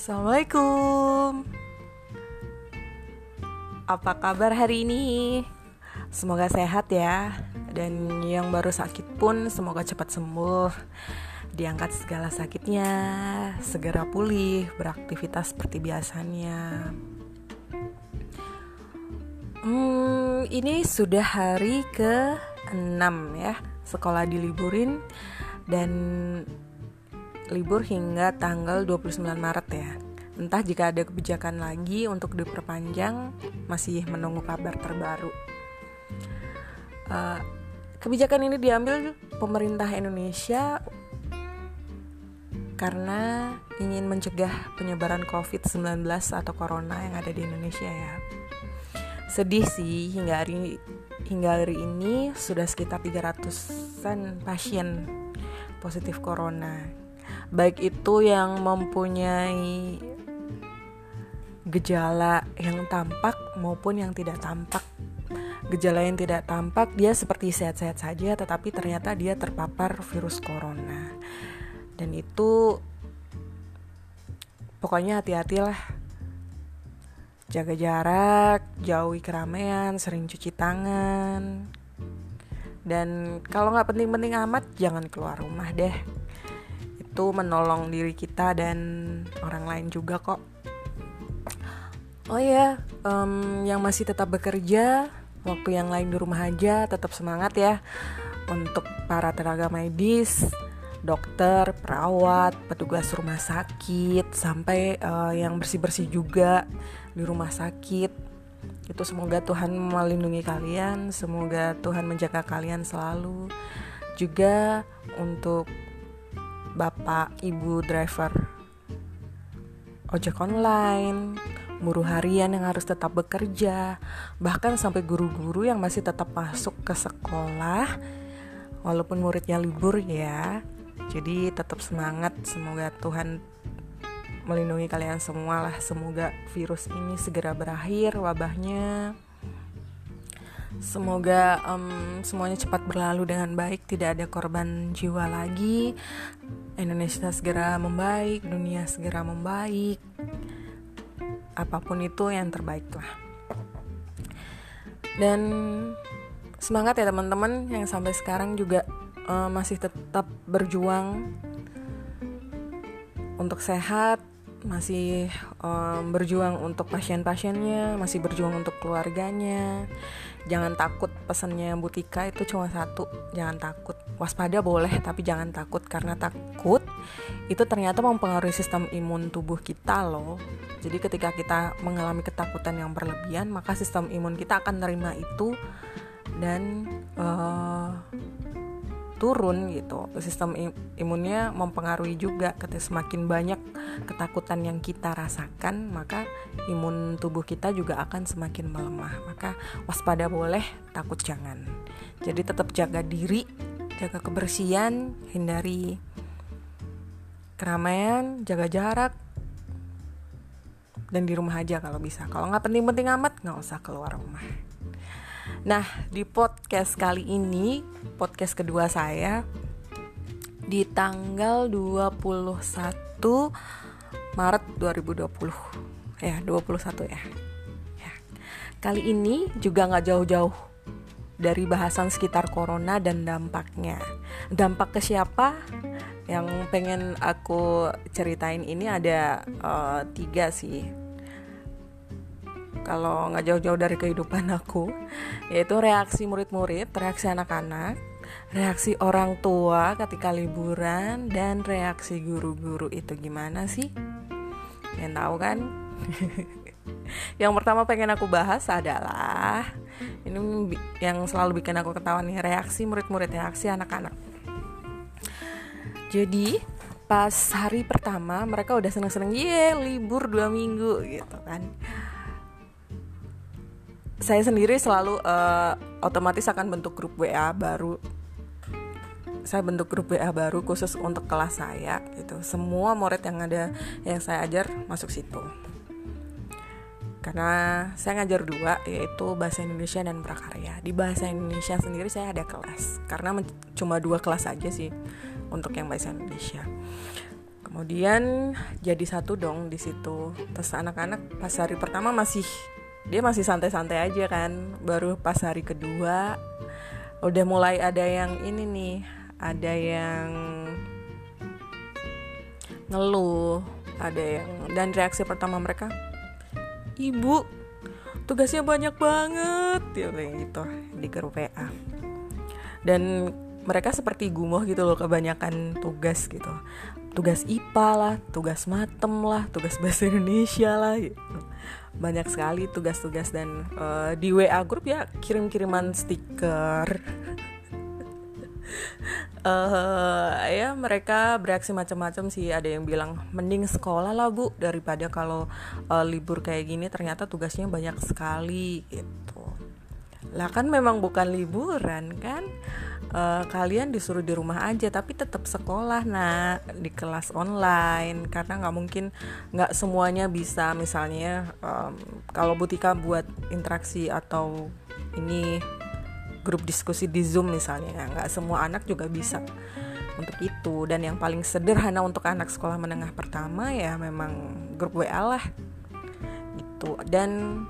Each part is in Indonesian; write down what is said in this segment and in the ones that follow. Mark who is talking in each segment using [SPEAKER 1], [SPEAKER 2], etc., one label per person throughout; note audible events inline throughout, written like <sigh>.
[SPEAKER 1] Assalamualaikum. Apa kabar hari ini? Semoga sehat ya. Dan yang baru sakit pun semoga cepat sembuh. Diangkat segala sakitnya, segera pulih, beraktivitas seperti biasanya. Hmm, ini sudah hari ke-6 ya. Sekolah diliburin dan libur hingga tanggal 29 Maret ya. Entah jika ada kebijakan lagi untuk diperpanjang, masih menunggu kabar terbaru. Uh, kebijakan ini diambil pemerintah Indonesia karena ingin mencegah penyebaran COVID-19 atau corona yang ada di Indonesia ya. Sedih sih hingga hari hingga hari ini sudah sekitar 300-an pasien positif corona baik itu yang mempunyai gejala yang tampak maupun yang tidak tampak. Gejala yang tidak tampak dia seperti sehat-sehat saja tetapi ternyata dia terpapar virus corona. Dan itu pokoknya hati-hatilah. Jaga jarak, jauhi keramaian, sering cuci tangan. Dan kalau nggak penting-penting amat jangan keluar rumah deh itu menolong diri kita dan orang lain juga kok. Oh ya, um, yang masih tetap bekerja, waktu yang lain di rumah aja, tetap semangat ya untuk para tenaga medis, dokter, perawat, petugas rumah sakit, sampai uh, yang bersih-bersih juga di rumah sakit. Itu semoga Tuhan melindungi kalian, semoga Tuhan menjaga kalian selalu. Juga untuk bapak, ibu driver ojek online, buruh harian yang harus tetap bekerja, bahkan sampai guru-guru yang masih tetap masuk ke sekolah walaupun muridnya libur ya. Jadi tetap semangat, semoga Tuhan melindungi kalian semua lah. Semoga virus ini segera berakhir wabahnya. Semoga um, semuanya cepat berlalu dengan baik, tidak ada korban jiwa lagi. Indonesia segera membaik, dunia segera membaik. Apa pun itu yang terbaik lah. Dan semangat ya teman-teman yang sampai sekarang juga uh, masih tetap berjuang untuk sehat, masih um, berjuang untuk pasien-pasiennya, masih berjuang untuk keluarganya. Jangan takut pesannya Butika itu cuma satu, jangan takut. Waspada boleh tapi jangan takut karena takut itu ternyata mempengaruhi sistem imun tubuh kita loh. Jadi ketika kita mengalami ketakutan yang berlebihan, maka sistem imun kita akan terima itu dan uh, turun gitu. Sistem imunnya mempengaruhi juga ketika semakin banyak ketakutan yang kita rasakan maka imun tubuh kita juga akan semakin melemah. Maka waspada boleh takut jangan. Jadi tetap jaga diri jaga kebersihan hindari keramaian jaga jarak dan di rumah aja kalau bisa. Kalau nggak penting-penting amat nggak usah keluar rumah Nah, di podcast kali ini, podcast kedua saya di tanggal 21 Maret 2020. Ya, 21 ya. ya. Kali ini juga nggak jauh-jauh dari bahasan sekitar corona dan dampaknya. Dampak ke siapa? Yang pengen aku ceritain ini ada uh, tiga sih kalau nggak jauh-jauh dari kehidupan aku yaitu reaksi murid-murid reaksi anak-anak reaksi orang tua ketika liburan dan reaksi guru-guru. Itu gimana sih? Yang tahu kan? <laughs> Yang pertama pengen aku bahas adalah ini yang selalu bikin aku ketawa nih reaksi murid-murid reaksi anak-anak. Jadi pas hari pertama mereka udah seneng-seneng ye libur dua minggu gitu kan saya sendiri selalu uh, otomatis akan bentuk grup WA baru. Saya bentuk grup WA baru khusus untuk kelas saya gitu. Semua murid yang ada yang saya ajar masuk situ. Karena saya ngajar dua yaitu bahasa Indonesia dan prakarya. Di bahasa Indonesia sendiri saya ada kelas karena cuma dua kelas aja sih untuk yang bahasa Indonesia. Kemudian jadi satu dong di situ. Terus anak-anak pas hari pertama masih dia masih santai-santai aja kan. Baru pas hari kedua udah mulai ada yang ini nih ada yang ngeluh ada yang dan reaksi pertama mereka ibu tugasnya banyak banget ya gitu di grup WA dan mereka seperti gumoh gitu loh kebanyakan tugas gitu tugas IPA lah tugas matem lah tugas bahasa Indonesia lah gitu. Banyak sekali tugas-tugas dan uh, di WA grup ya kirim-kiriman stiker. Uh, <laughs> ya mereka bereaksi macam-macam sih. Ada yang bilang mending sekolah lah bu daripada kalau uh, libur kayak gini. Ternyata tugasnya banyak sekali gitu lah kan memang bukan liburan kan? Uh, kalian disuruh di rumah aja tapi tetap sekolah nah di kelas online. Karena nggak mungkin nggak semuanya bisa. Misalnya um, kalau Butika buat interaksi atau ini grup diskusi di Zoom misalnya nggak semua anak juga bisa untuk itu. Dan yang paling sederhana untuk anak sekolah menengah pertama ya memang grup WA lah. Gitu. Dan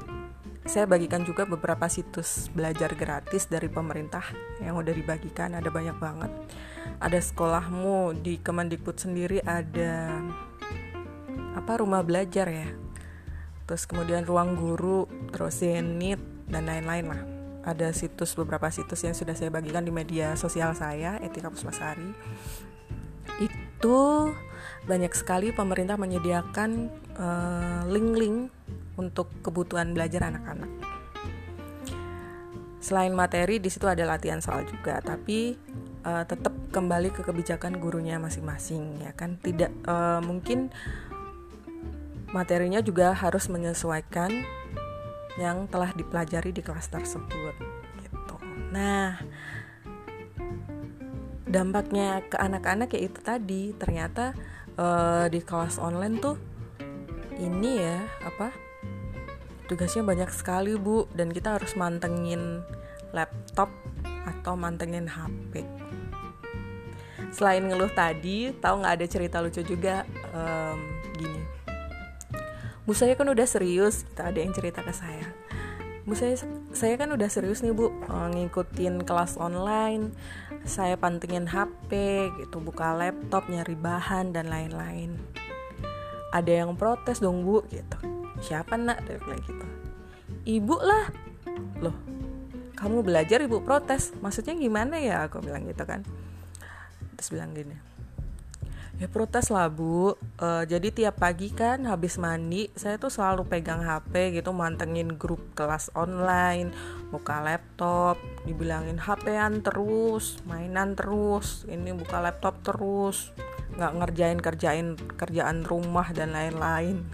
[SPEAKER 1] saya bagikan juga beberapa situs belajar gratis dari pemerintah yang udah dibagikan ada banyak banget. Ada sekolahmu di Kemendikbud sendiri ada apa rumah belajar ya? Terus kemudian ruang guru terus Zenit dan lain-lain lah. Ada situs beberapa situs yang sudah saya bagikan di media sosial saya Etika Pusmasari itu banyak sekali pemerintah menyediakan link-link uh, untuk kebutuhan belajar anak-anak. Selain materi, di situ ada latihan soal juga, tapi uh, tetap kembali ke kebijakan gurunya masing-masing, ya kan? Tidak uh, mungkin materinya juga harus menyesuaikan yang telah dipelajari di kelas tersebut. Gitu. Nah, dampaknya ke anak-anak ya itu tadi ternyata uh, di kelas online tuh ini ya apa? Tugasnya banyak sekali bu. Dan kita harus mantengin laptop atau mantengin HP selain ngeluh tadi tahu nggak ada cerita lucu juga? Um, gini. Bu saya kan udah serius. Kita ada yang cerita ke saya. Bu saya saya kan udah serius nih bu. Eh, ngikutin kelas online. Saya pantengin HP gitu. Buka laptop nyari bahan dan lain-lain ada yang protes dong bu gitu. Siapa nak? Dia bilang gitu. Ibu lah. Loh kamu belajar ibu protes? Maksudnya gimana ya? Aku bilang gitu kan. Terus bilang gini. Ya protes lah bu. Uh, jadi tiap pagi kan habis mandi saya tuh selalu pegang HP gitu mantengin grup kelas online buka laptop dibilangin HPan terus mainan terus ini buka laptop terus nggak ngerjain kerjain kerjaan rumah dan lain-lain.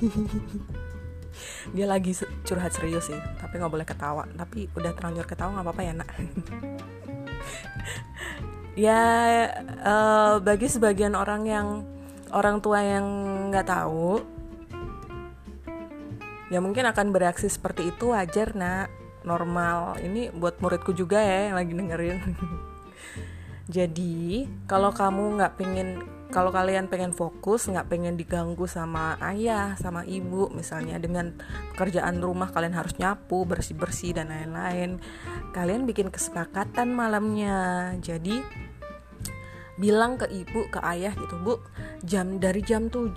[SPEAKER 1] <laughs> Dia lagi curhat serius sih tapi nggak boleh ketawa. Tapi udah terlanjur ketawa nggak apa-apa ya nak? <laughs> Ya uh, bagi sebagian orang yang orang tua yang nggak tahu ya mungkin akan bereaksi seperti itu wajar nak. Normal. Ini buat muridku juga ya yang lagi dengerin <laughs> jadi kalau kamu nggak pengen kalau kalian pengen fokus nggak pengen diganggu sama ayah sama ibu misalnya dengan pekerjaan rumah kalian harus nyapu bersih bersih dan lain-lain kalian bikin kesepakatan malamnya. Jadi bilang ke ibu ke ayah gitu bu jam dari jam 7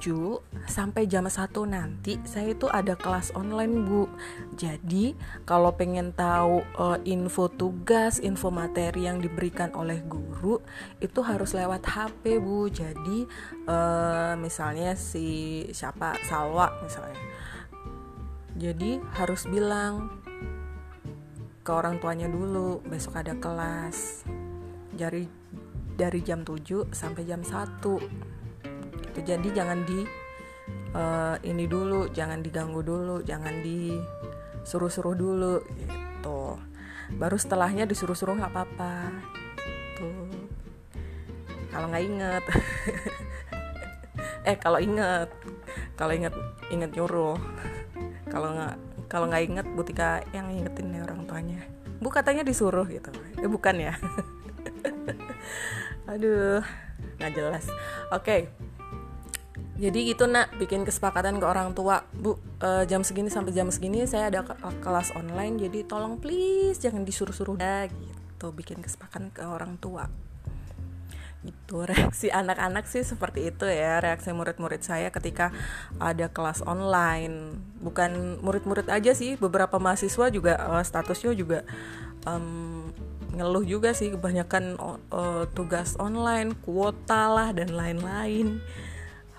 [SPEAKER 1] sampai jam 1 nanti saya itu ada kelas online bu. Jadi kalau pengen tahu uh, info tugas info materi yang diberikan oleh guru itu harus lewat HP bu. Jadi uh, misalnya si siapa Salwa misalnya. Jadi harus bilang ke orang tuanya dulu besok ada kelas. Jadi dari jam 7 sampai jam 1 gitu. jadi jangan di uh, ini dulu jangan diganggu dulu jangan disuruh-suruh dulu gitu. Baru setelahnya disuruh-suruh nggak apa-apa tuh kalau nggak inget. <laughs> Eh kalau inget. Kalau inget inget nyuruh. Kalau nggak kalau nggak inget butika yang ingetin nih orang tuanya. Bu katanya disuruh gitu. Eh bukan ya <laughs> aduh nggak jelas. Oke. Okay. Jadi gitu nak bikin kesepakatan ke orang tua. Bu uh, jam segini sampai jam segini saya ada kelas online Jadi tolong please jangan disuruh-suruh. Dah gitu. Bikin kesepakatan ke orang tua. Itu <laughs> reaksi anak-anak sih seperti itu ya. Reaksi murid-murid saya ketika ada kelas online. Bukan murid-murid aja sih beberapa mahasiswa juga uh, statusnya juga um, ngeluh juga sih kebanyakan uh, tugas online kuota lah dan lain-lain.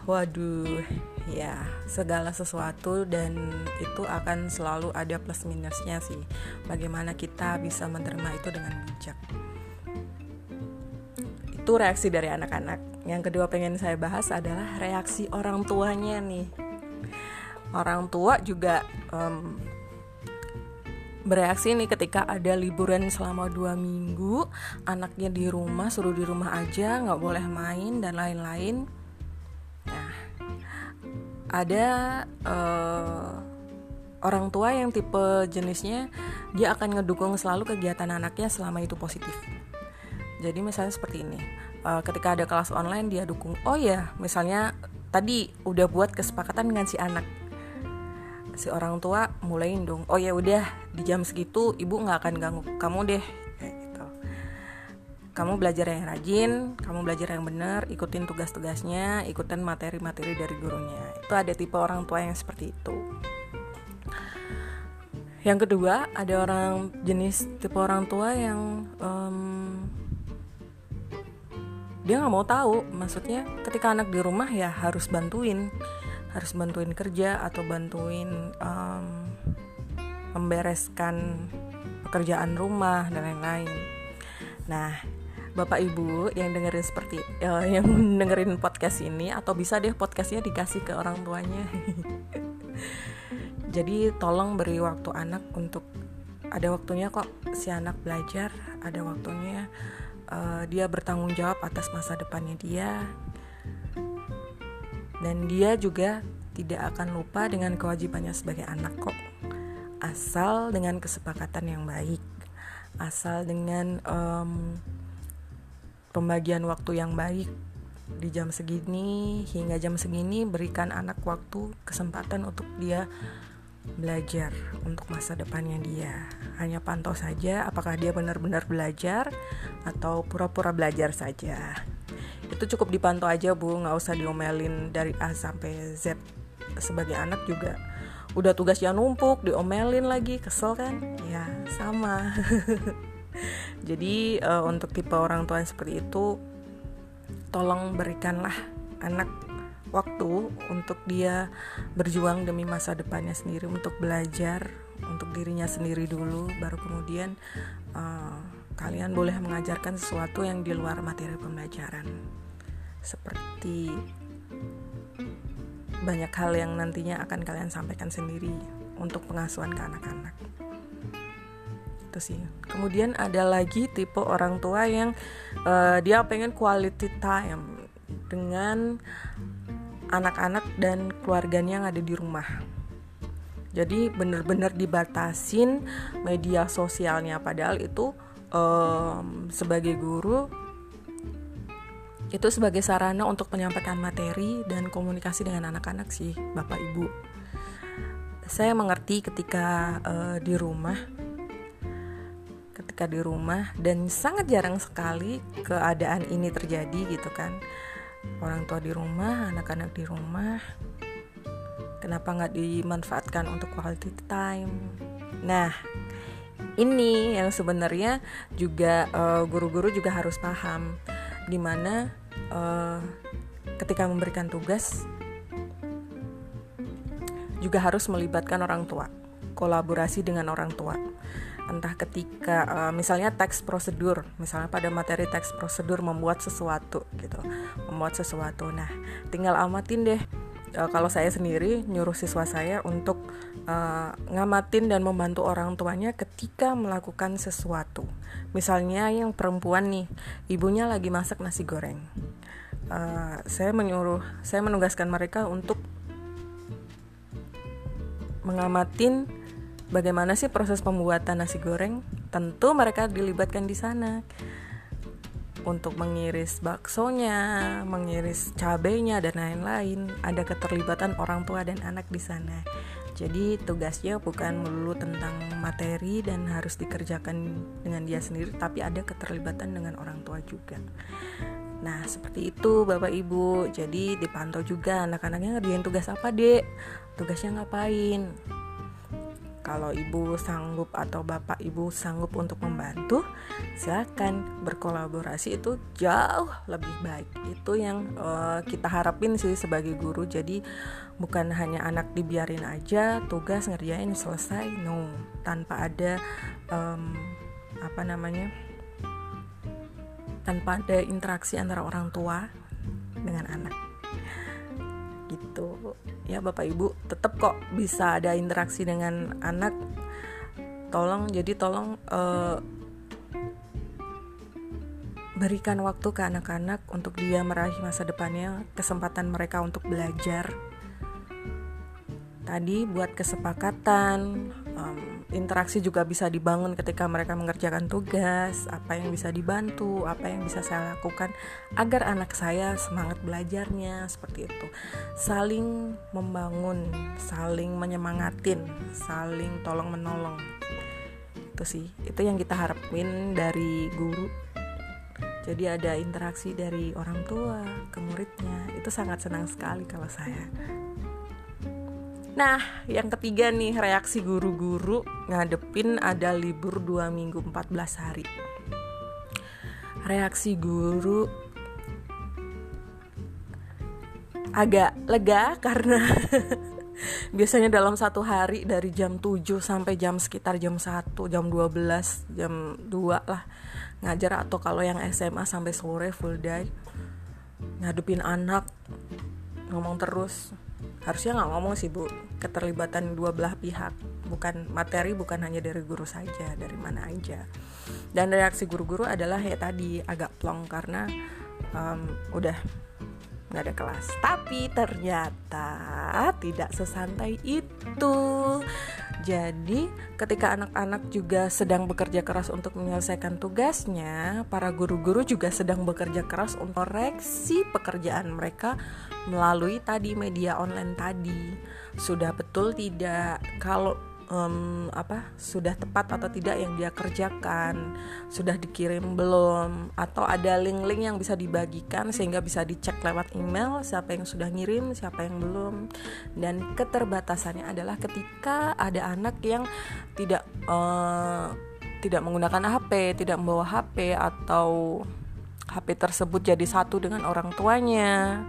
[SPEAKER 1] Waduh ya segala sesuatu dan itu akan selalu ada plus minusnya sih. Bagaimana kita bisa menerima itu dengan bijak. Itu reaksi dari anak-anak. Yang kedua pengen saya bahas adalah reaksi orang tuanya nih. Orang tua juga um, bereaksi nih ketika ada liburan selama dua minggu anaknya di rumah suruh di rumah aja nggak boleh main dan lain-lain nah ada uh, orang tua yang tipe jenisnya dia akan ngedukung selalu kegiatan anaknya selama itu positif jadi misalnya seperti ini, uh, ketika ada kelas online dia dukung. Oh ya, misalnya tadi udah buat kesepakatan dengan si anak, si orang tua mulain dong. Oh ya udah di jam segitu ibu nggak akan ganggu kamu deh. Gitu. Kamu belajar yang rajin, kamu belajar yang benar, ikutin tugas-tugasnya, ikutin materi-materi dari gurunya. Itu ada tipe orang tua yang seperti itu. Yang kedua, ada orang jenis tipe orang tua yang um, dia nggak mau tahu maksudnya ketika anak di rumah ya harus bantuin harus bantuin kerja atau bantuin um, membereskan pekerjaan rumah dan lain-lain. Nah bapak ibu yang dengerin seperti uh, <laughs> yang dengerin podcast ini atau bisa deh podcastnya dikasih ke orang tuanya. <laughs> Jadi tolong beri waktu anak untuk ada waktunya kok si anak belajar ada waktunya uh, dia bertanggung jawab atas masa depannya dia dan dia juga tidak akan lupa dengan kewajibannya sebagai anak kok asal dengan kesepakatan yang baik asal dengan um, pembagian waktu yang baik di jam segini hingga jam segini berikan anak waktu kesempatan untuk dia belajar untuk masa depannya dia. Hanya pantau saja apakah dia benar-benar belajar atau pura-pura belajar saja. Itu cukup dipantau aja bu, nggak usah diomelin dari A sampai Z. Sebagai anak juga udah tugasnya numpuk, diomelin lagi, kesel kan? Ya sama. <laughs> Jadi uh, untuk tipe orang tua yang seperti itu, tolong berikanlah anak waktu untuk dia berjuang demi masa depannya sendiri untuk belajar untuk dirinya sendiri dulu baru kemudian uh, kalian boleh mengajarkan sesuatu yang di luar materi pembelajaran seperti banyak hal yang nantinya akan kalian sampaikan sendiri untuk pengasuhan ke anak-anak. Itu sih. Kemudian ada lagi tipe orang tua yang uh, dia pengen quality time dengan anak-anak dan keluarganya yang ada di rumah. Jadi benar-benar dibatasin media sosialnya. Padahal itu um, sebagai guru itu sebagai sarana untuk menyampaikan materi dan komunikasi dengan anak-anak sih Bapak Ibu. Saya mengerti ketika uh, di rumah ketika di rumah dan sangat jarang sekali keadaan ini terjadi gitu kan orang tua di rumah, anak-anak di rumah. Kenapa nggak dimanfaatkan untuk quality time? Nah, ini yang sebenarnya juga uh, guru-guru juga harus paham, di mana uh, ketika memberikan tugas juga harus melibatkan orang tua, kolaborasi dengan orang tua. Entah ketika uh, misalnya teks prosedur misalnya pada materi teks prosedur membuat sesuatu gitu membuat sesuatu. Nah tinggal amatin deh uh, kalau saya sendiri nyuruh siswa saya untuk uh, ngamatin dan membantu orang tuanya ketika melakukan sesuatu misalnya yang perempuan nih ibunya lagi masak nasi goreng uh, saya menyuruh saya menugaskan mereka untuk mengamatin bagaimana sih proses pembuatan nasi goreng? Tentu mereka dilibatkan di sana. untuk mengiris baksonya, mengiris cabenya dan lain-lain. Ada keterlibatan orang tua dan anak di sana. Jadi tugasnya bukan melulu tentang materi dan harus dikerjakan dengan dia sendiri, tapi ada keterlibatan dengan orang tua juga. Nah, seperti itu Bapak Ibu. Jadi dipantau juga anak-anaknya ngerjain tugas apa, Dek? Tugasnya ngapain? Kalau ibu sanggup atau bapak ibu sanggup untuk membantu, silakan berkolaborasi itu jauh lebih baik. Itu yang uh, kita harapin sih sebagai guru. Jadi bukan hanya anak dibiarin aja tugas ngerjain selesai, no, tanpa ada um, apa namanya? tanpa ada interaksi antara orang tua dengan anak gitu ya bapak ibu tetap kok bisa ada interaksi dengan anak. Tolong jadi tolong uh, berikan waktu ke anak-anak untuk dia meraih masa depannya kesempatan mereka untuk belajar. Tadi buat kesepakatan um, interaksi juga bisa dibangun ketika mereka mengerjakan tugas, apa yang bisa dibantu, apa yang bisa saya lakukan agar anak saya semangat belajarnya seperti itu. Saling membangun, saling menyemangatin, saling tolong menolong. Itu sih, itu yang kita harapin dari guru. Jadi ada interaksi dari orang tua ke muridnya. Itu sangat senang sekali kalau saya. Nah, yang ketiga nih reaksi guru-guru ngadepin ada libur 2 minggu 14 hari. Reaksi guru agak lega karena <laughs> biasanya dalam satu hari dari jam 7 sampai jam sekitar jam 1, jam 12, jam 2 lah ngajar atau kalau yang SMA sampai sore full day ngadepin anak ngomong terus harusnya nggak ngomong sih bu. Keterlibatan dua belah pihak. Bukan materi bukan hanya dari guru saja dari mana aja. Dan reaksi guru-guru adalah ya tadi agak plong karena um, udah nggak ada kelas. Tapi ternyata tidak sesantai itu jadi ketika anak-anak juga sedang bekerja keras untuk menyelesaikan tugasnya para guru-guru juga sedang bekerja keras untuk koreksi pekerjaan mereka melalui tadi media online tadi. Sudah betul tidak kalau um, apa sudah tepat atau tidak yang dia kerjakan sudah dikirim belum atau ada link-link yang bisa dibagikan sehingga bisa dicek lewat email siapa yang sudah ngirim siapa yang belum. Dan keterbatasannya adalah ketika ada anak yang tidak uh, tidak menggunakan HP tidak membawa HP atau HP tersebut jadi satu dengan orang tuanya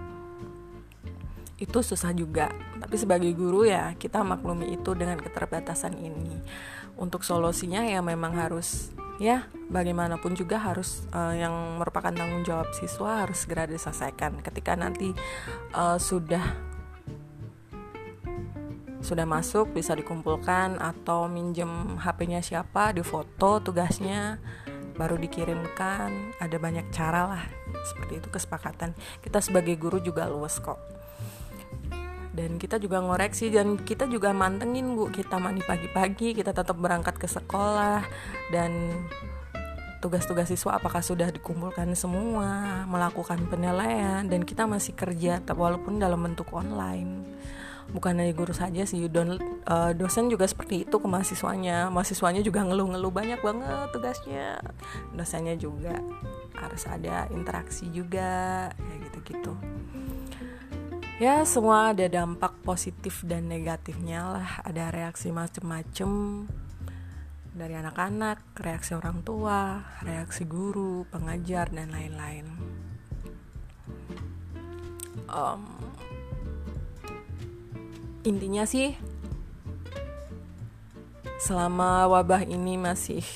[SPEAKER 1] itu susah juga. Tapi sebagai guru ya kita maklumi itu dengan keterbatasan ini. Untuk solusinya ya memang harus ya bagaimanapun juga harus uh, yang merupakan tanggung jawab siswa harus segera diselesaikan. Ketika nanti uh, sudah sudah masuk bisa dikumpulkan atau minjem HP-nya siapa difoto tugasnya baru dikirimkan ada banyak cara lah. Seperti itu kesepakatan. Kita sebagai guru juga luas kok dan kita juga ngoreksi dan kita juga mantengin bu. Kita mandi pagi-pagi kita tetap berangkat ke sekolah. Dan tugas-tugas siswa apakah sudah dikumpulkan semua melakukan penilaian dan kita masih kerja walaupun dalam bentuk online. Bukan hanya guru saja sih uh, dosen juga seperti itu ke mahasiswanya. Mahasiswanya juga ngeluh-ngeluh banyak banget tugasnya. Dosennya juga harus ada interaksi juga kayak gitu-gitu ya semua ada dampak positif dan negatifnya lah. Ada reaksi macem-macem dari anak-anak reaksi orang tua reaksi guru pengajar dan lain-lain. Um, intinya sih selama wabah ini masih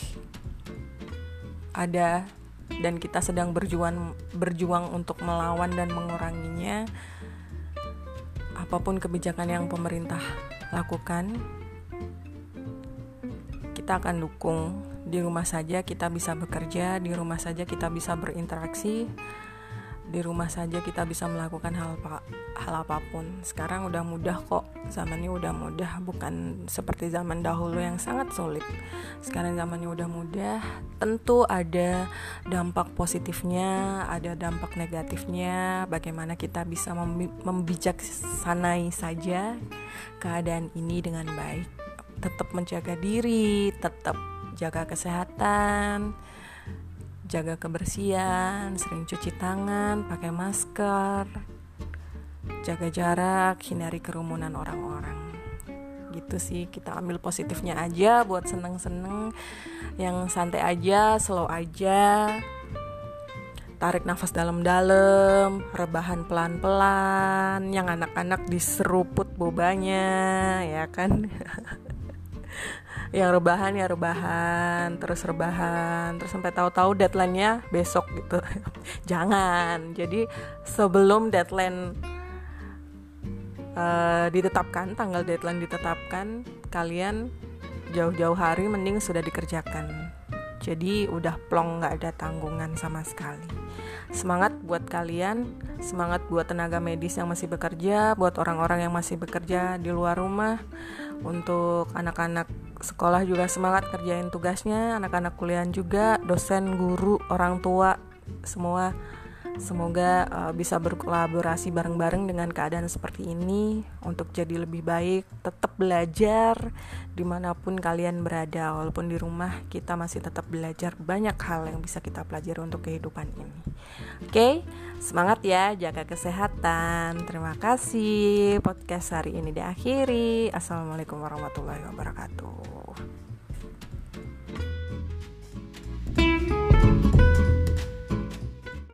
[SPEAKER 1] ada dan kita sedang berjuang berjuang untuk melawan dan menguranginya apa pun kebijakan yang pemerintah lakukan, kita akan dukung. Di rumah saja kita bisa bekerja, di rumah saja kita bisa berinteraksi, di rumah saja kita bisa melakukan hal hal apa pun. Sekarang udah mudah kok. Zamannya udah mudah, bukan seperti zaman dahulu yang sangat sulit. Sekarang zamannya udah mudah. Tentu ada dampak positifnya, ada dampak negatifnya. Bagaimana kita bisa membijaksanai saja keadaan ini dengan baik. Tetap menjaga diri, tetap jaga kesehatan jaga kebersihan, sering cuci tangan, pakai masker, jaga jarak, hindari kerumunan orang-orang. Gitu sih, kita ambil positifnya aja buat seneng-seneng, yang santai aja, slow aja. Tarik nafas dalam-dalam, rebahan pelan-pelan, yang anak-anak diseruput bobanya, ya kan? <laughs> yang rebahan ya rebahan terus rebahan terus sampai tahu-tahu deadline-nya besok gitu. <laughs> Jangan. Jadi sebelum deadline uh, ditetapkan tanggal deadline ditetapkan kalian jauh-jauh hari mending sudah dikerjakan. Jadi udah plong nggak ada tanggungan sama sekali semangat buat kalian semangat buat tenaga medis yang masih bekerja buat orang-orang yang masih bekerja di luar rumah. Untuk anak-anak sekolah juga semangat kerjain tugasnya anak-anak kuliah juga dosen guru orang tua semua semoga uh, bisa berkolaborasi bareng-bareng dengan keadaan seperti ini untuk jadi lebih baik tetap belajar di mana pun kalian berada. Walaupun di rumah kita masih tetap belajar banyak hal yang bisa kita pelajari untuk kehidupan ini. Oke okay? semangat ya jaga kesehatan. Terima kasih podcast hari ini diakhiri. Assalamualaikum warahmatullahi wabarakatuh